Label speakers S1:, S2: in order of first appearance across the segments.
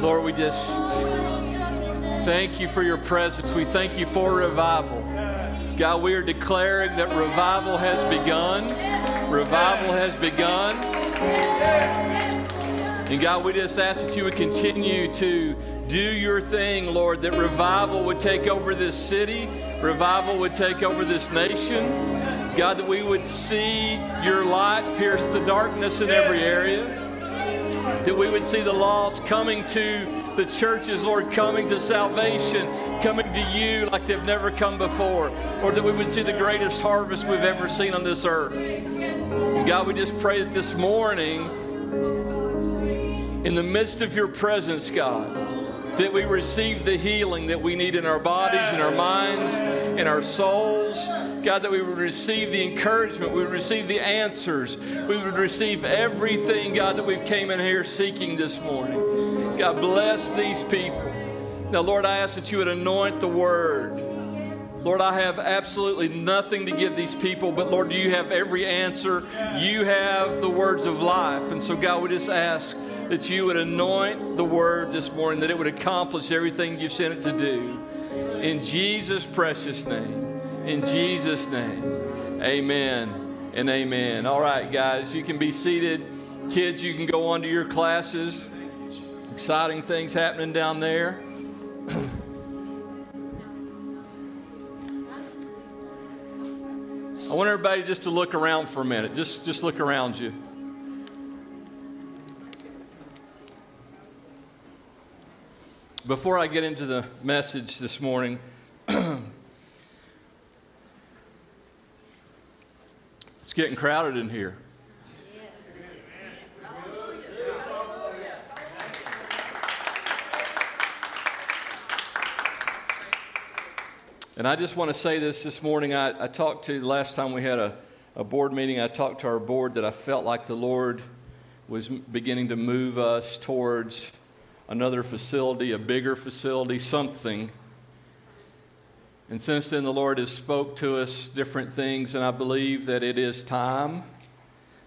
S1: Lord, we just thank you for your presence. We thank you for revival. God, we are declaring that revival has begun. Revival has begun. And God, we just ask that you would continue to do your thing, Lord, that revival would take over this city, revival would take over this nation. God, that we would see your light pierce the darkness in every area, that we would see the lost coming to the churches, Lord, coming to salvation, coming to you like they've never come before, or that we would see the greatest harvest we've ever seen on this earth. And God, we just pray that this morning, in the midst of your presence, God, that we receive the healing that we need in our bodies, in our minds, in our souls. God, that we would receive the encouragement, we would receive the answers, we would receive everything, God, that we've came in here seeking this morning. God, bless these people. Now, Lord, I ask that you would anoint the word. Lord, I have absolutely nothing to give these people, but Lord, you have every answer. You have the words of life. And so, God, we just ask that you would anoint the word this morning, that it would accomplish everything you sent it to do. In Jesus' precious name. In Jesus' name. Amen and amen. All right, guys, you can be seated. Kids, you can go on to your classes. Exciting things happening down there. I want everybody just to look around for a minute. Just, just look around you. Before I get into the message this morning, it's getting crowded in here. And I just want to say this this morning. I, I talked to last time we had a, a board meeting, I talked to our board that I felt like the Lord was beginning to move us towards another facility, a bigger facility, something. And since then, the Lord has spoke to us different things, and I believe that it is time.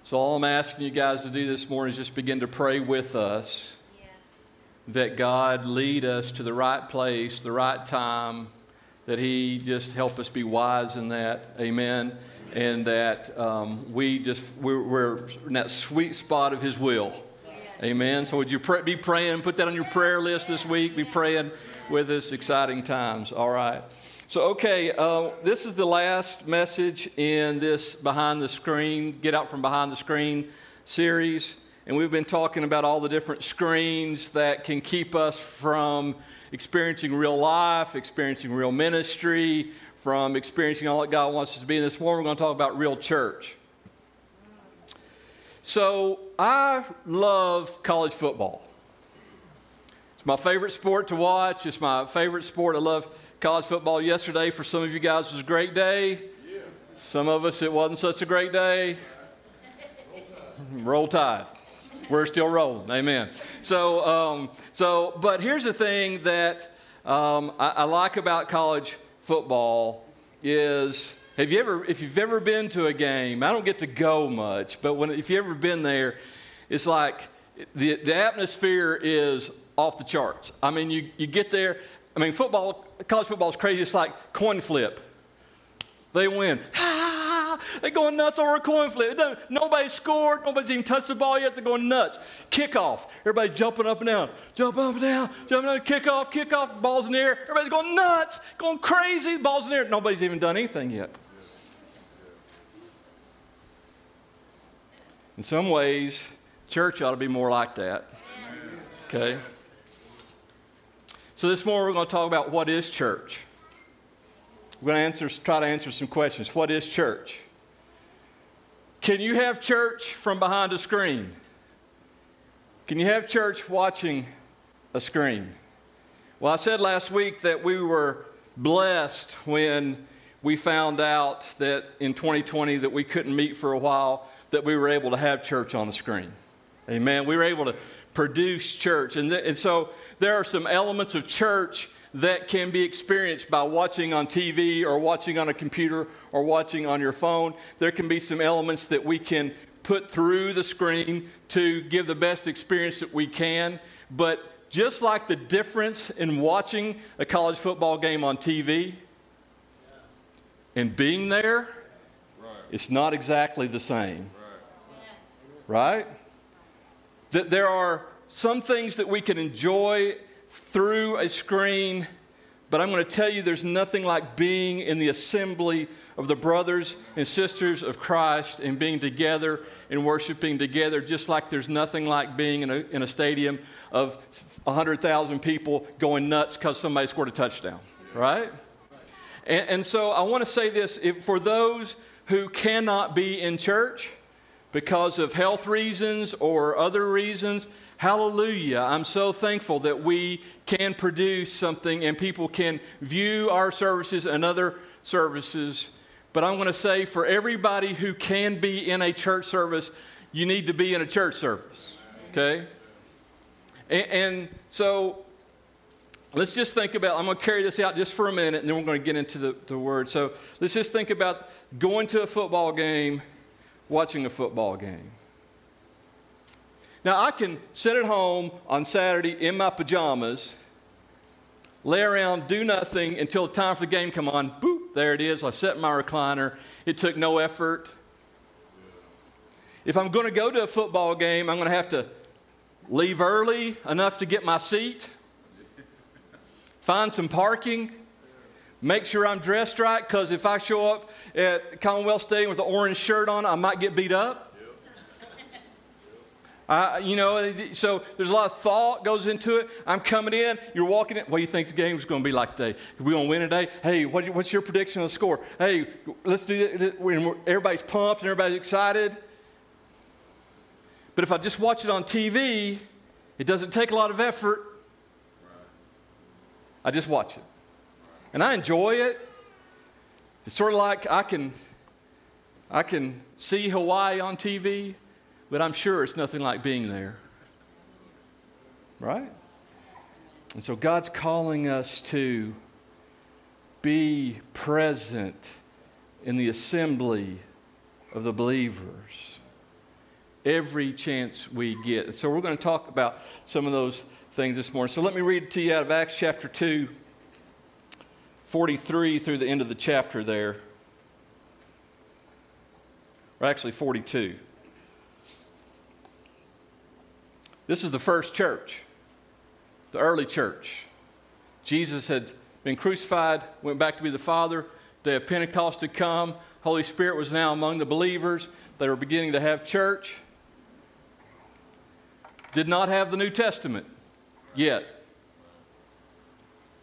S1: So all I'm asking you guys to do this morning is just begin to pray with us that God lead us to the right place, the right time, that He just help us be wise in that. Amen. And that um, we just, we're, we're in that sweet spot of His will. Amen. So would you pray, be praying? Put that on your prayer list this week. Be praying with us. Exciting times. All right. So, okay, uh, this is the last message in this Behind the Screen, Get Out from Behind the Screen series. And we've been talking about all the different screens that can keep us from experiencing real life, experiencing real ministry, from experiencing all that God wants us to be. And this morning, we're going to talk about real church. So, I love college football. It's my favorite sport to watch. It's my favorite sport. I love college football. Yesterday, for some of you guys, was a great day. Some of us, it wasn't such a great day. Roll tide. We're still rolling. Amen. So, um, so, but here's the thing that um, I, I like about college football is have you ever, if you've ever been to a game, I don't get to go much, but when, if you've ever been there, it's like the, the atmosphere is off the charts. I mean, you, you get there, I mean, football, college football is crazy. It's like coin flip. They win. They're going nuts over a coin flip. Nobody scored. Nobody's even touched the ball yet. They're going nuts. Kickoff. Everybody jumping up and down. Jump up and down. Jumping up. Kickoff. Kickoff. Ball's in the air. Everybody's going nuts. Going crazy. Ball's in the air. Nobody's even done anything yet. In some ways, church ought to be more like that. Okay? So this morning we're going to talk about what is church. We're going to answer, try to answer some questions. What is church? Can you have church from behind a screen? Can you have church watching a screen? Well, I said last week that we were blessed when we found out that in 2020 that we couldn't meet for a while that we were able to have church on the screen. Amen. We were able to produce church. And, th- and so there are some elements of church that can be experienced by watching on TV or watching on a computer or watching on your phone. There can be some elements that we can put through the screen to give the best experience that we can. But just like the difference in watching a college football game on TV and being there, it's not exactly the same. Right? That there are some things that we can enjoy through a screen, but I'm going to tell you there's nothing like being in the assembly of the brothers and sisters of Christ and being together and worshiping together, just like there's nothing like being in a, in a stadium of 100,000 people going nuts because somebody scored a touchdown, right? And, and so I want to say this if, for those who cannot be in church because of health reasons or other reasons, hallelujah. I'm so thankful that we can produce something and people can view our services and other services. But I'm going to say for everybody who can be in a church service, you need to be in a church service. Okay? And, and so let's just think about i'm going to carry this out just for a minute and then we're going to get into the, the word so let's just think about going to a football game watching a football game. Now i can sit at home on saturday in my pajamas lay around do nothing until the time for the game come on. Boop there it is. I set my recliner. It took no effort. If i'm going to go to a football game i'm going to have to leave early enough to get my seat find some parking, make sure I'm dressed right, because if I show up at Commonwealth Stadium with an orange shirt on, I might get beat up. You know, so there's a lot of thought goes into it. I'm coming in, you're walking in. What do you think the game's going to be like today? Are we going to win today? Hey, what, what's your prediction of the score? Hey, let's do it. Everybody's pumped and everybody's excited. But if I just watch it on TV, it doesn't take a lot of effort. I just watch it. And I enjoy it. It's sort of like I can, I can see Hawaii on TV, but I'm sure it's nothing like being there. Right? And so God's calling us to be present in the assembly of the believers every chance we get. So we're going to talk about some of those things this morning. So let me read to you out of Acts chapter 2, 43 through the end of the chapter there. Or actually, 42. This is the first church, the early church. Jesus had been crucified, went back to be the Father. Day of Pentecost had come. Holy Spirit was now among the believers. They were beginning to have church. Did not have the New Testament yet.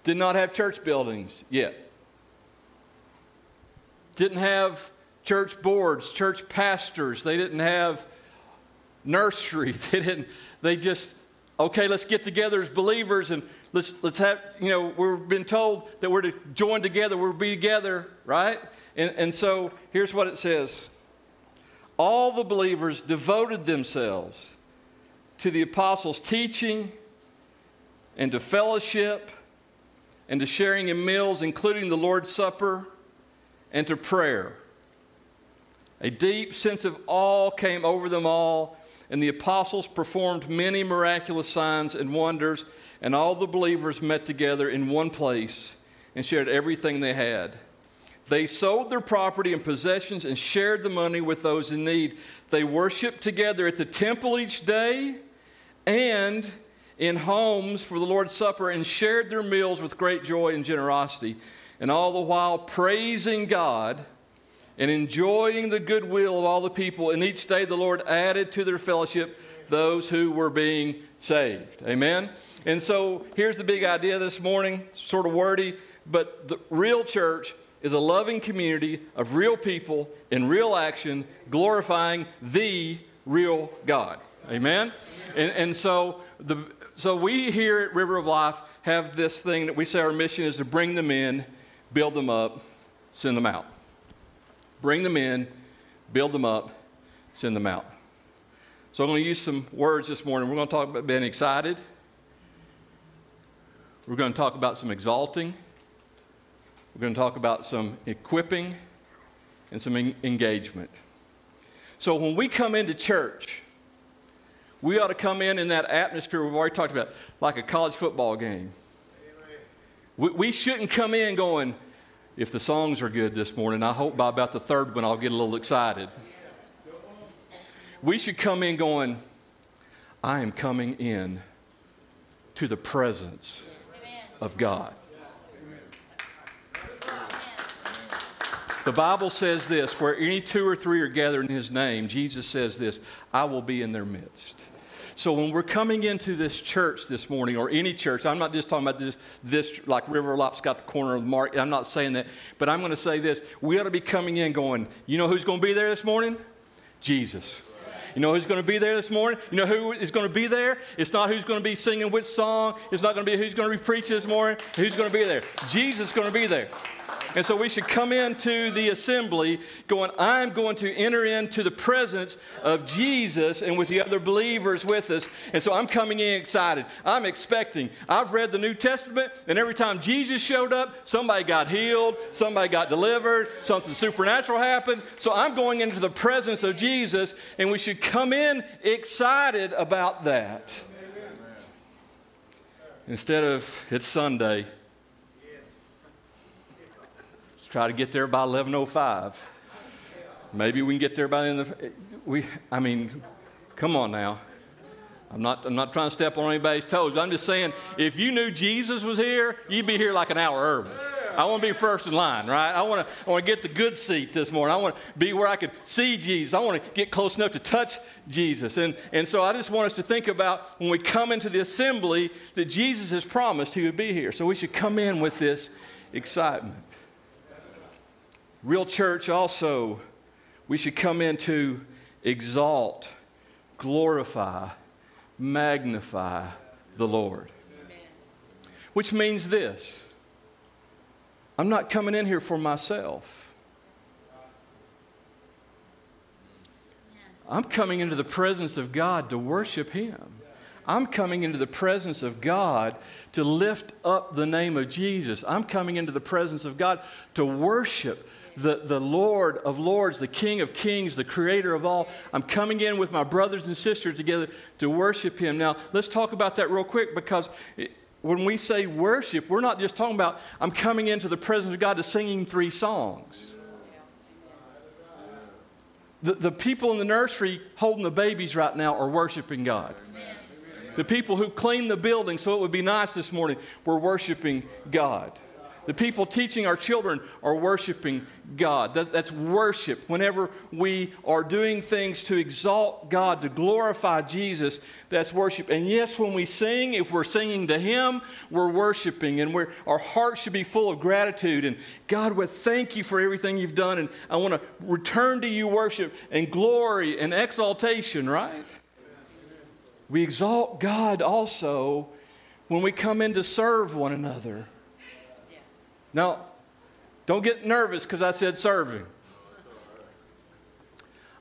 S1: Did not have church buildings yet. Didn't have church boards, church pastors. They didn't have nursery. They didn't, they just, okay, let's get together as believers and let's, let's have, you know, we've been told that we're to join together, we're to be together, right? And, and so here's what it says All the believers devoted themselves to the apostles' teaching and to fellowship and to sharing in meals, including the Lord's Supper, and to prayer. A deep sense of awe came over them all, and the apostles performed many miraculous signs and wonders, and all the believers met together in one place and shared everything they had. They sold their property and possessions and shared the money with those in need. They worshiped together at the temple each day and in homes for the Lord's Supper and shared their meals with great joy and generosity, and all the while praising God and enjoying the goodwill of all the people. And each day the Lord added to their fellowship those who were being saved. Amen? And so here's the big idea this morning, sort of wordy, but the real church is a loving community of real people in real action, glorifying the real God. Amen? And, and so the so we here at River of Life have this thing that we say our mission is to bring them in, build them up, send them out. Bring them in, build them up, send them out. So I'm going to use some words this morning. We're going to talk about being excited. We're going to talk about some exalting. We're going to talk about some equipping and some engagement. So when we come into church, We ought to come in in that atmosphere we've already talked about, like a college football game. We, we shouldn't come in going, if the songs are good this morning, I hope by about the third one I'll get a little excited. We should come in going, I am coming in to the presence of God. The Bible says this where any two or three are gathered in his name, Jesus says this I will be in their midst. So when we're coming into this church this morning, or any church, I'm not just talking about this, this like River Lop's got the corner of the market. I'm not saying that, but I'm going to say this: we ought to be coming in, going, you know who's going to be there this morning? Jesus. You know who's going to be there this morning? You know who is going to be there? It's not who's going to be singing which song. It's not going to be who's going to be preaching this morning. Who's going to be there? Jesus is going to be there. And so we should come into the assembly going, I'm going to enter into the presence of Jesus and with the other believers with us. And so I'm coming in excited. I'm expecting. I've read the New Testament, and every time Jesus showed up, somebody got healed, somebody got delivered, something supernatural happened. So I'm going into the presence of Jesus, and we should come in excited about that. Instead of it's Sunday, try to get there by 11:05. Maybe we can get there by the end of we. I mean, come on now. I'm not, I'm not trying to step on anybody's toes. I'm just saying, if you knew Jesus was here, you'd be here like an hour early. I want to be first in line, right? I want to, I want to get the good seat this morning. I want to be where I could see Jesus. I want to get close enough to touch Jesus. And, and so I just want us to think about when we come into the assembly that Jesus has promised he would be here. So we should come in with this excitement. Real church also, we should come in to exalt, glorify, magnify the Lord. Which means this I'm not coming in here for myself. I'm coming into the presence of God to worship Him. I'm coming into the presence of God to lift up the name of Jesus. I'm coming into the presence of God to worship the, the Lord of Lords, the King of Kings, the Creator of all. I'm coming in with my brothers and sisters together to worship Him. Now, let's talk about that real quick because it, when we say worship, we're not just talking about I'm coming into the presence of God to singing three songs. The, the people in the nursery holding the babies right now are worshiping God. The people who clean the building so it would be nice this morning were worshiping God. The people teaching our children are worshiping God. That, that's worship. Whenever we are doing things to exalt God, to glorify Jesus, that's worship. And yes, when we sing, if we're singing to Him, we're worshiping. And we're, our hearts should be full of gratitude. And God, we thank you for everything you've done. And I want to return to you worship and glory and exaltation, right? We exalt God also when we come in to serve one another. Now, don't get nervous because I said serving.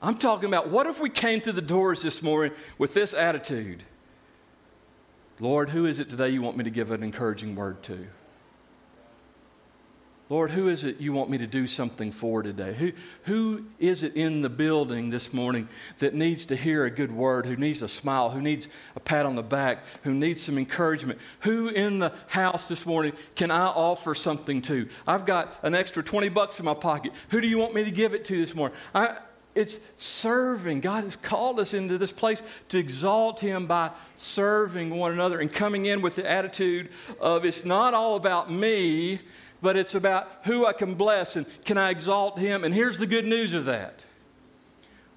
S1: I'm talking about what if we came through the doors this morning with this attitude? Lord, who is it today you want me to give an encouraging word to? Lord, who is it you want me to do something for today? Who, who is it in the building this morning that needs to hear a good word, who needs a smile, who needs a pat on the back, who needs some encouragement? Who in the house this morning can I offer something to? I've got an extra 20 bucks in my pocket. Who do you want me to give it to this morning? I, it's serving. God has called us into this place to exalt Him by serving one another and coming in with the attitude of it's not all about me but it's about who I can bless and can I exalt him. And here's the good news of that.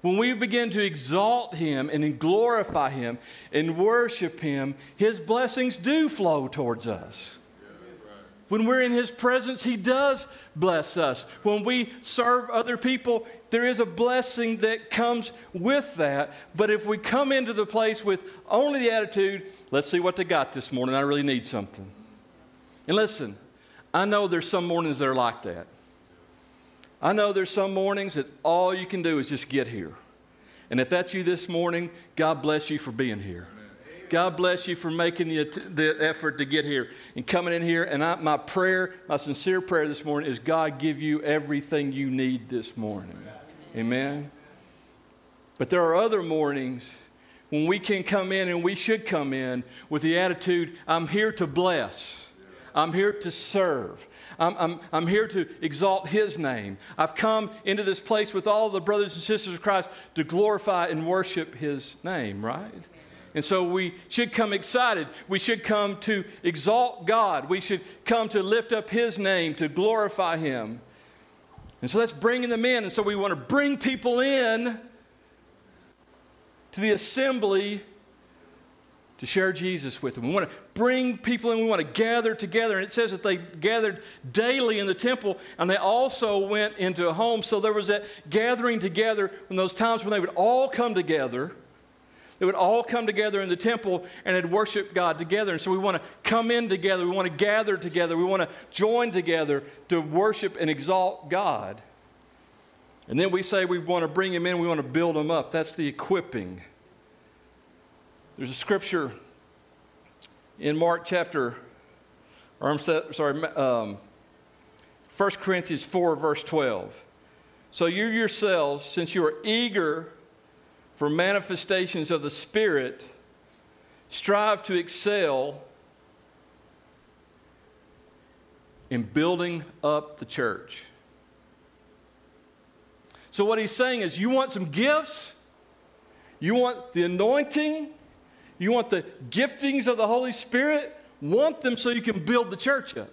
S1: When we begin to exalt him and glorify him and worship him, his blessings do flow towards us. When we're in his presence, he does bless us. When we serve other people, there is a blessing that comes with that. But if we come into the place with only the attitude, let's see what they got this morning, I really need something. And listen, I know there's some mornings that are like that. I know there's some mornings that all you can do is just get here. And if that's you this morning, God bless you for being here. God bless you for making the, the effort to get here and coming in here. And I, my prayer, my sincere prayer this morning is God give you everything you need this morning. Amen. But there are other mornings when we can come in and we should come in with the attitude I'm here to bless, I'm here to serve. I'm, I'm, I'm here to exalt His name. I've come into this place with all the brothers and sisters of Christ to glorify and worship His name, right? And so we should come excited. We should come to exalt God. We should come to lift up His name, to glorify Him. And so that's bringing them in. And so we want to bring people in to the assembly to share Jesus with them. We want to bring people in, we want to gather together. And it says that they gathered daily in the temple and they also went into a home. So there was that gathering together in those times when they would all come together. They would all come together in the temple and they'd worship God together. And so we want to come in together. We want to gather together. We want to join together to worship and exalt God. And then we say we want to bring him in, we want to build him up. That's the equipping. There's a scripture in Mark chapter, or I'm sorry, um, 1 Corinthians 4, verse 12. So you yourselves, since you are eager for manifestations of the Spirit, strive to excel in building up the church. So, what he's saying is, you want some gifts, you want the anointing, you want the giftings of the Holy Spirit, want them so you can build the church up.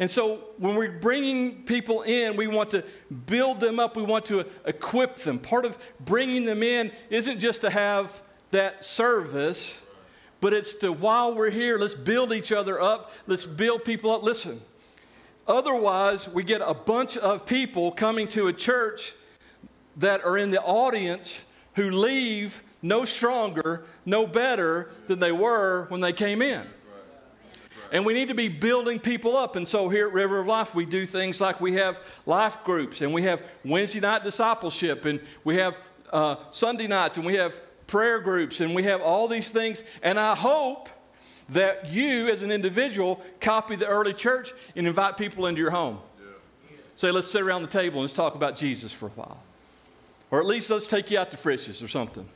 S1: And so when we're bringing people in, we want to build them up, we want to equip them. Part of bringing them in isn't just to have that service, but it's to, while we're here, let's build each other up, let's build people up. Listen, Otherwise, we get a bunch of people coming to a church that are in the audience who leave no stronger, no better than they were when they came in. And we need to be building people up. And so here at River of Life, we do things like we have life groups, and we have Wednesday night discipleship, and we have uh, Sunday nights, and we have prayer groups, and we have all these things. And I hope that you, as an individual, copy the early church and invite people into your home. Yeah. Say, let's sit around the table and let's talk about Jesus for a while. Or at least let's take you out to Frisch's or something.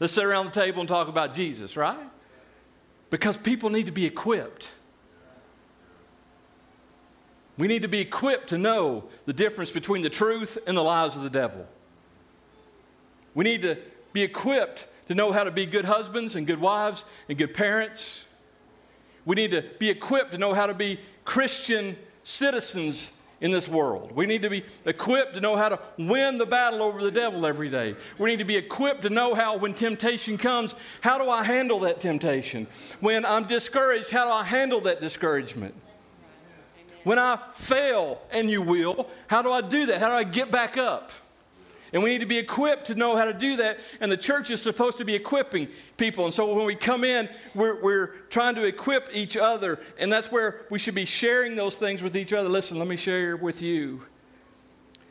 S1: Let's sit around the table and talk about Jesus, right? Because people need to be equipped. We need to be equipped to know the difference between the truth and the lies of the devil. We need to be equipped to know how to be good husbands and good wives and good parents we need to be equipped to know how to be Christian citizens in this world. We need to be equipped to know how to win the battle over the devil every day. We need to be equipped to know how, when temptation comes, how do I handle that temptation? When I'm discouraged, how do I handle that discouragement? When I fail, and you will, how do I do that? How do I get back up? And we need to be equipped to know how to do that. And the church is supposed to be equipping people. And so when we come in, we're, we're trying to equip each other. And that's where we should be sharing those things with each other. Listen, let me share with you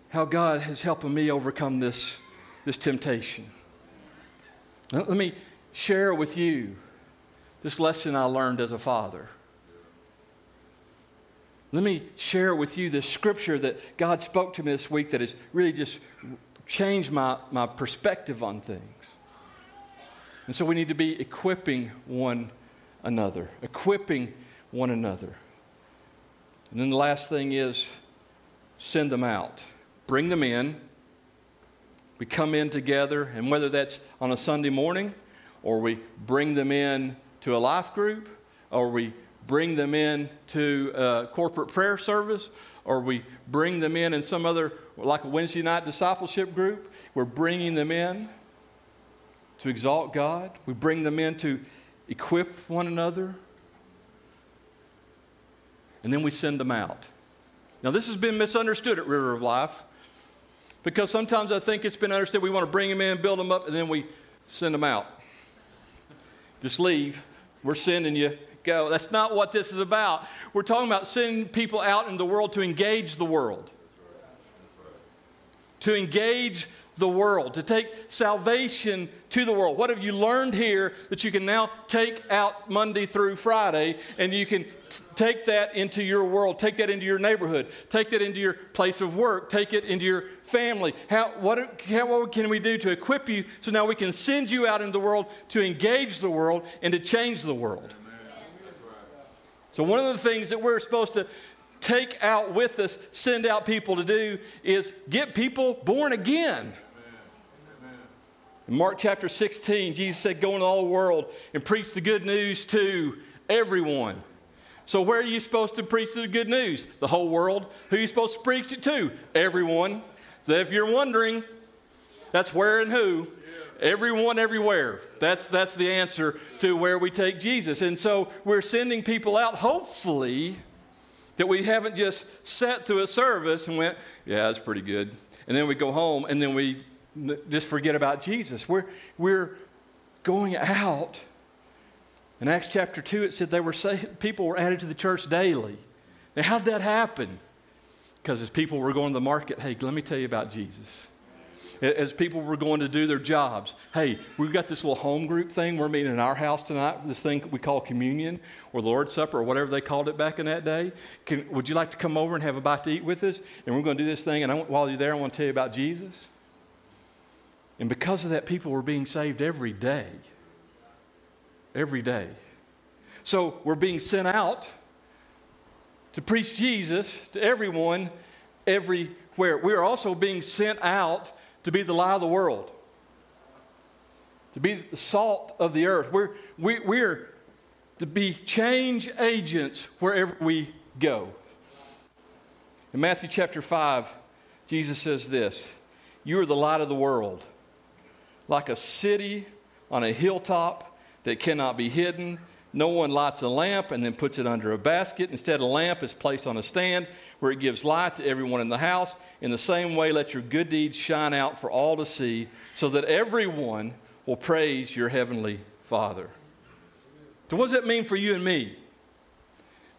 S1: how God has helped me overcome this, this temptation. Let me share with you this lesson I learned as a father. Let me share with you this scripture that God spoke to me this week that has really just changed my, my perspective on things. And so we need to be equipping one another, equipping one another. And then the last thing is send them out, bring them in. We come in together, and whether that's on a Sunday morning, or we bring them in to a life group, or we bring them in to a corporate prayer service, or we bring them in in some other, like a Wednesday night discipleship group. We're bringing them in to exalt God. We bring them in to equip one another. And then we send them out. Now, this has been misunderstood at River of Life because sometimes I think it's been understood we want to bring them in, build them up, and then we send them out. Just leave. We're sending you go. That's not what this is about. We're talking about sending people out in the world to engage the world, to engage the world, to take salvation to the world. What have you learned here that you can now take out Monday through Friday and you can t- take that into your world, take that into your neighborhood, take that into your place of work, take it into your family? How, what, how, what can we do to equip you so now we can send you out into the world to engage the world and to change the world? So, one of the things that we're supposed to take out with us, send out people to do, is get people born again. In Mark chapter 16, Jesus said, Go into all the world and preach the good news to everyone. So, where are you supposed to preach the good news? The whole world. Who are you supposed to preach it to? Everyone. So, if you're wondering, that's where and who. Everyone, everywhere. That's, that's the answer to where we take Jesus. And so, we're sending people out, hopefully, that we haven't just sat through a service and went, Yeah, that's pretty good. And then we go home and then we just forget about Jesus. We're, we're going out. In Acts chapter 2, it said they were people were added to the church daily. Now, how did that happen? Because as people were going to the market, hey, let me tell you about Jesus. As people were going to do their jobs, hey, we've got this little home group thing. We're meeting in our house tonight, this thing we call communion or Lord's Supper or whatever they called it back in that day. Can, would you like to come over and have a bite to eat with us? And we're going to do this thing. And I, while you're there, I want to tell you about Jesus. And because of that, people were being saved every day. Every day. So we're being sent out to preach Jesus to everyone, everywhere. We are also being sent out to be the light of the world, to be the salt of the earth. We're, we, we're to be change agents wherever we go. In Matthew chapter 5, Jesus says this You are the light of the world like a city on a hilltop that cannot be hidden. No one lights a lamp and then puts it under a basket. Instead, a lamp is placed on a stand where it gives light to everyone in the house. In the same way, let your good deeds shine out for all to see, so that everyone will praise your heavenly Father. So, what does that mean for you and me?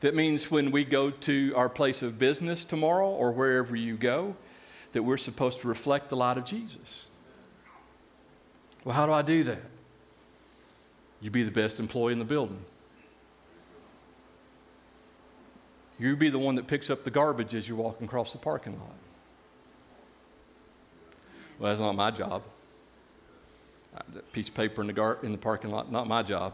S1: That means when we go to our place of business tomorrow or wherever you go, that we're supposed to reflect the light of Jesus. Well, how do I do that? You be the best employee in the building. You be the one that picks up the garbage as you're walking across the parking lot. Well, that's not my job. That piece of paper in the, gar- in the parking lot, not my job.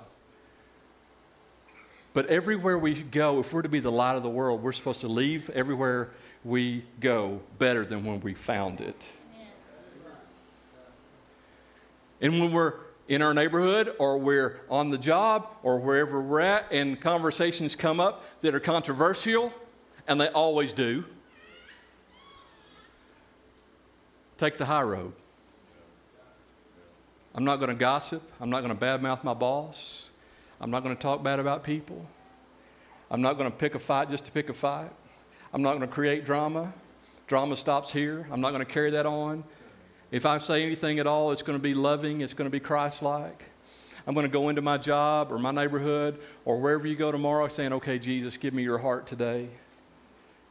S1: But everywhere we go, if we're to be the light of the world, we're supposed to leave everywhere we go better than when we found it. And when we're in our neighborhood or we're on the job or wherever we're at and conversations come up that are controversial, and they always do, take the high road. I'm not going to gossip. I'm not going to badmouth my boss. I'm not going to talk bad about people. I'm not going to pick a fight just to pick a fight. I'm not going to create drama. Drama stops here. I'm not going to carry that on. If I say anything at all, it's going to be loving, it's going to be Christ like. I'm going to go into my job or my neighborhood or wherever you go tomorrow saying, okay, Jesus, give me your heart today.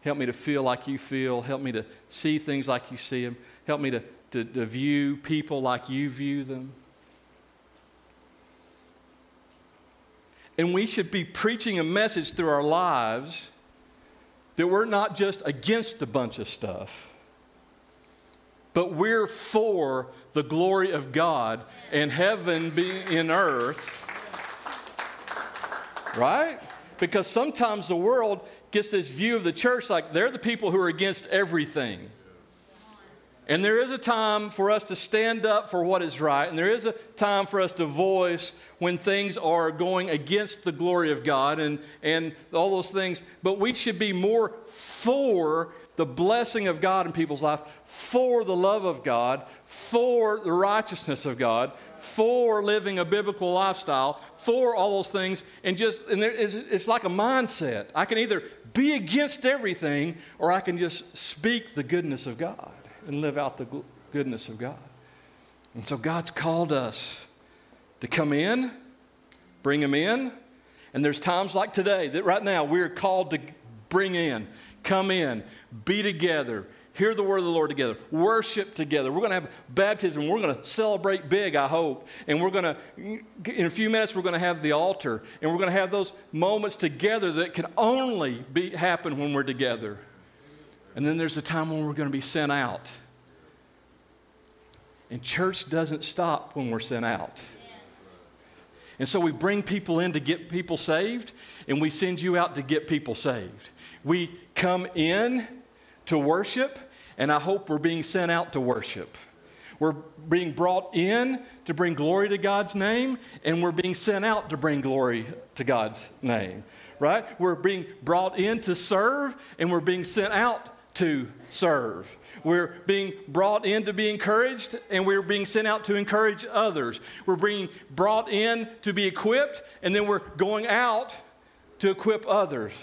S1: Help me to feel like you feel. Help me to see things like you see them. Help me to, to, to view people like you view them. And we should be preaching a message through our lives that we're not just against a bunch of stuff but we're for the glory of God and heaven being in earth. Right? Because sometimes the world gets this view of the church like they're the people who are against everything. And there is a time for us to stand up for what is right, and there is a time for us to voice when things are going against the glory of God and, and all those things. But we should be more for the blessing of God in people's life, for the love of God, for the righteousness of God, for living a biblical lifestyle, for all those things. And just, and there is, it's like a mindset. I can either be against everything or I can just speak the goodness of God and live out the goodness of God. And so God's called us to come in, bring them in. And there's times like today that right now we're called to bring in, come in, be together, hear the word of the Lord together, worship together. We're going to have baptism. We're going to celebrate big, I hope. And we're going to, in a few minutes, we're going to have the altar. And we're going to have those moments together that can only be, happen when we're together. And then there's a time when we're going to be sent out. And church doesn't stop when we're sent out. And so we bring people in to get people saved, and we send you out to get people saved. We come in to worship, and I hope we're being sent out to worship. We're being brought in to bring glory to God's name, and we're being sent out to bring glory to God's name, right? We're being brought in to serve, and we're being sent out to serve. We're being brought in to be encouraged, and we're being sent out to encourage others. We're being brought in to be equipped, and then we're going out to equip others.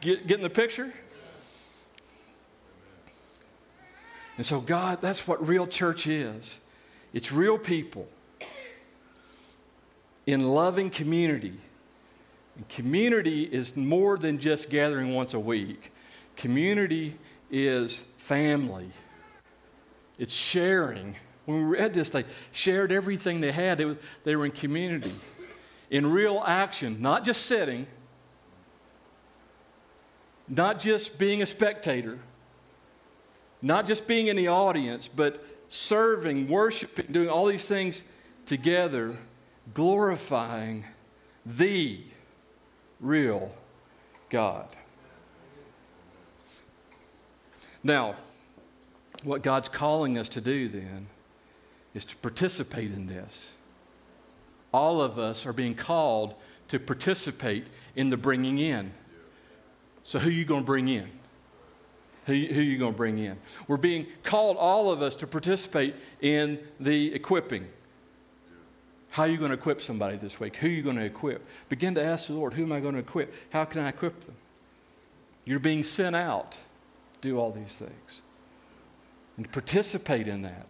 S1: Get, getting the picture? And so, God, that's what real church is it's real people in loving community. And community is more than just gathering once a week, community is family, it's sharing. When we read this, they shared everything they had, they, they were in community, in real action, not just sitting, not just being a spectator not just being in the audience, but serving, worshiping, doing all these things together, glorifying the real God. Now, what God's calling us to do then is to participate in this. All of us are being called to participate in the bringing in. So, who are you going to bring in? who, are you going to bring in? We're being called, all of us, to participate in the equipping. How are you going to equip somebody this week? Who are you going to equip? Begin to ask the Lord, who am I going to equip? How can I equip them? You're being sent out to do all these things and participate in that.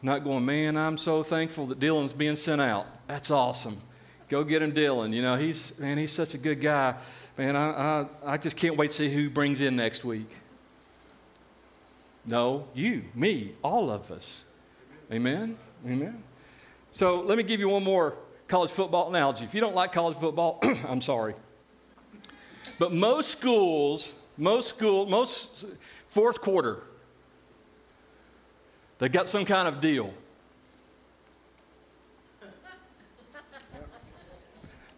S1: Not going, man, I'm so thankful that Dylan's being sent out. That's awesome. Go get him, Dylan. You know, he's, man, he's such a good guy. Man, I, I, I just can't wait to see who brings in next week. No, you, me, all of us. Amen? Amen. So let me give you one more college football analogy. If you don't like college football, I'm sorry. But most schools, most school, most fourth quarter, they got some kind of deal.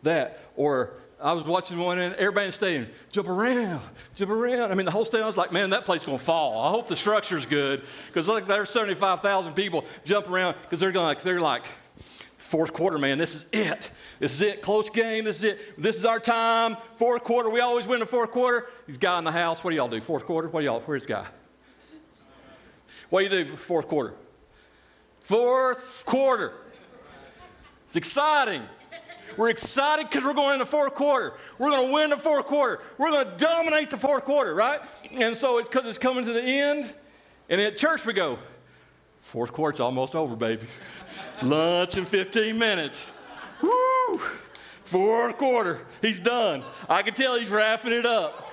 S1: That, or I was watching one, and everybody in the stadium jump around, jump around. I mean, the whole stadium. I was like, man, that place going to fall. I hope the structure's good because like there's 75,000 people jump around because they're going like they're like fourth quarter, man. This is it. This is it. Close game. This is it. This is our time. Fourth quarter. We always win the fourth quarter. He's guy in the house. What do y'all do? Fourth quarter. What do y'all? Where's guy? What do you do for fourth quarter? Fourth quarter. It's exciting. We're excited because we're going in the fourth quarter. We're going to win the fourth quarter. We're going to dominate the fourth quarter, right? And so it's because it's coming to the end. And at church we go, fourth quarter's almost over, baby. Lunch in 15 minutes. Woo! Fourth quarter. He's done. I can tell he's wrapping it up.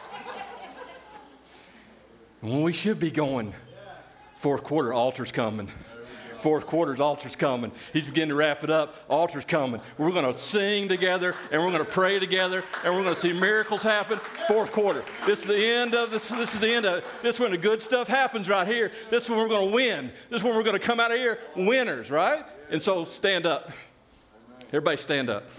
S1: When we should be going, fourth quarter, altar's coming fourth quarter's altar's coming. He's beginning to wrap it up. Altar's coming. We're going to sing together and we're going to pray together and we're going to see miracles happen. Fourth quarter. This is the end of this. This is the end of it. This is when the good stuff happens right here. This is when we're going to win. This is when we're going to come out of here winners, right? And so stand up. Everybody stand up.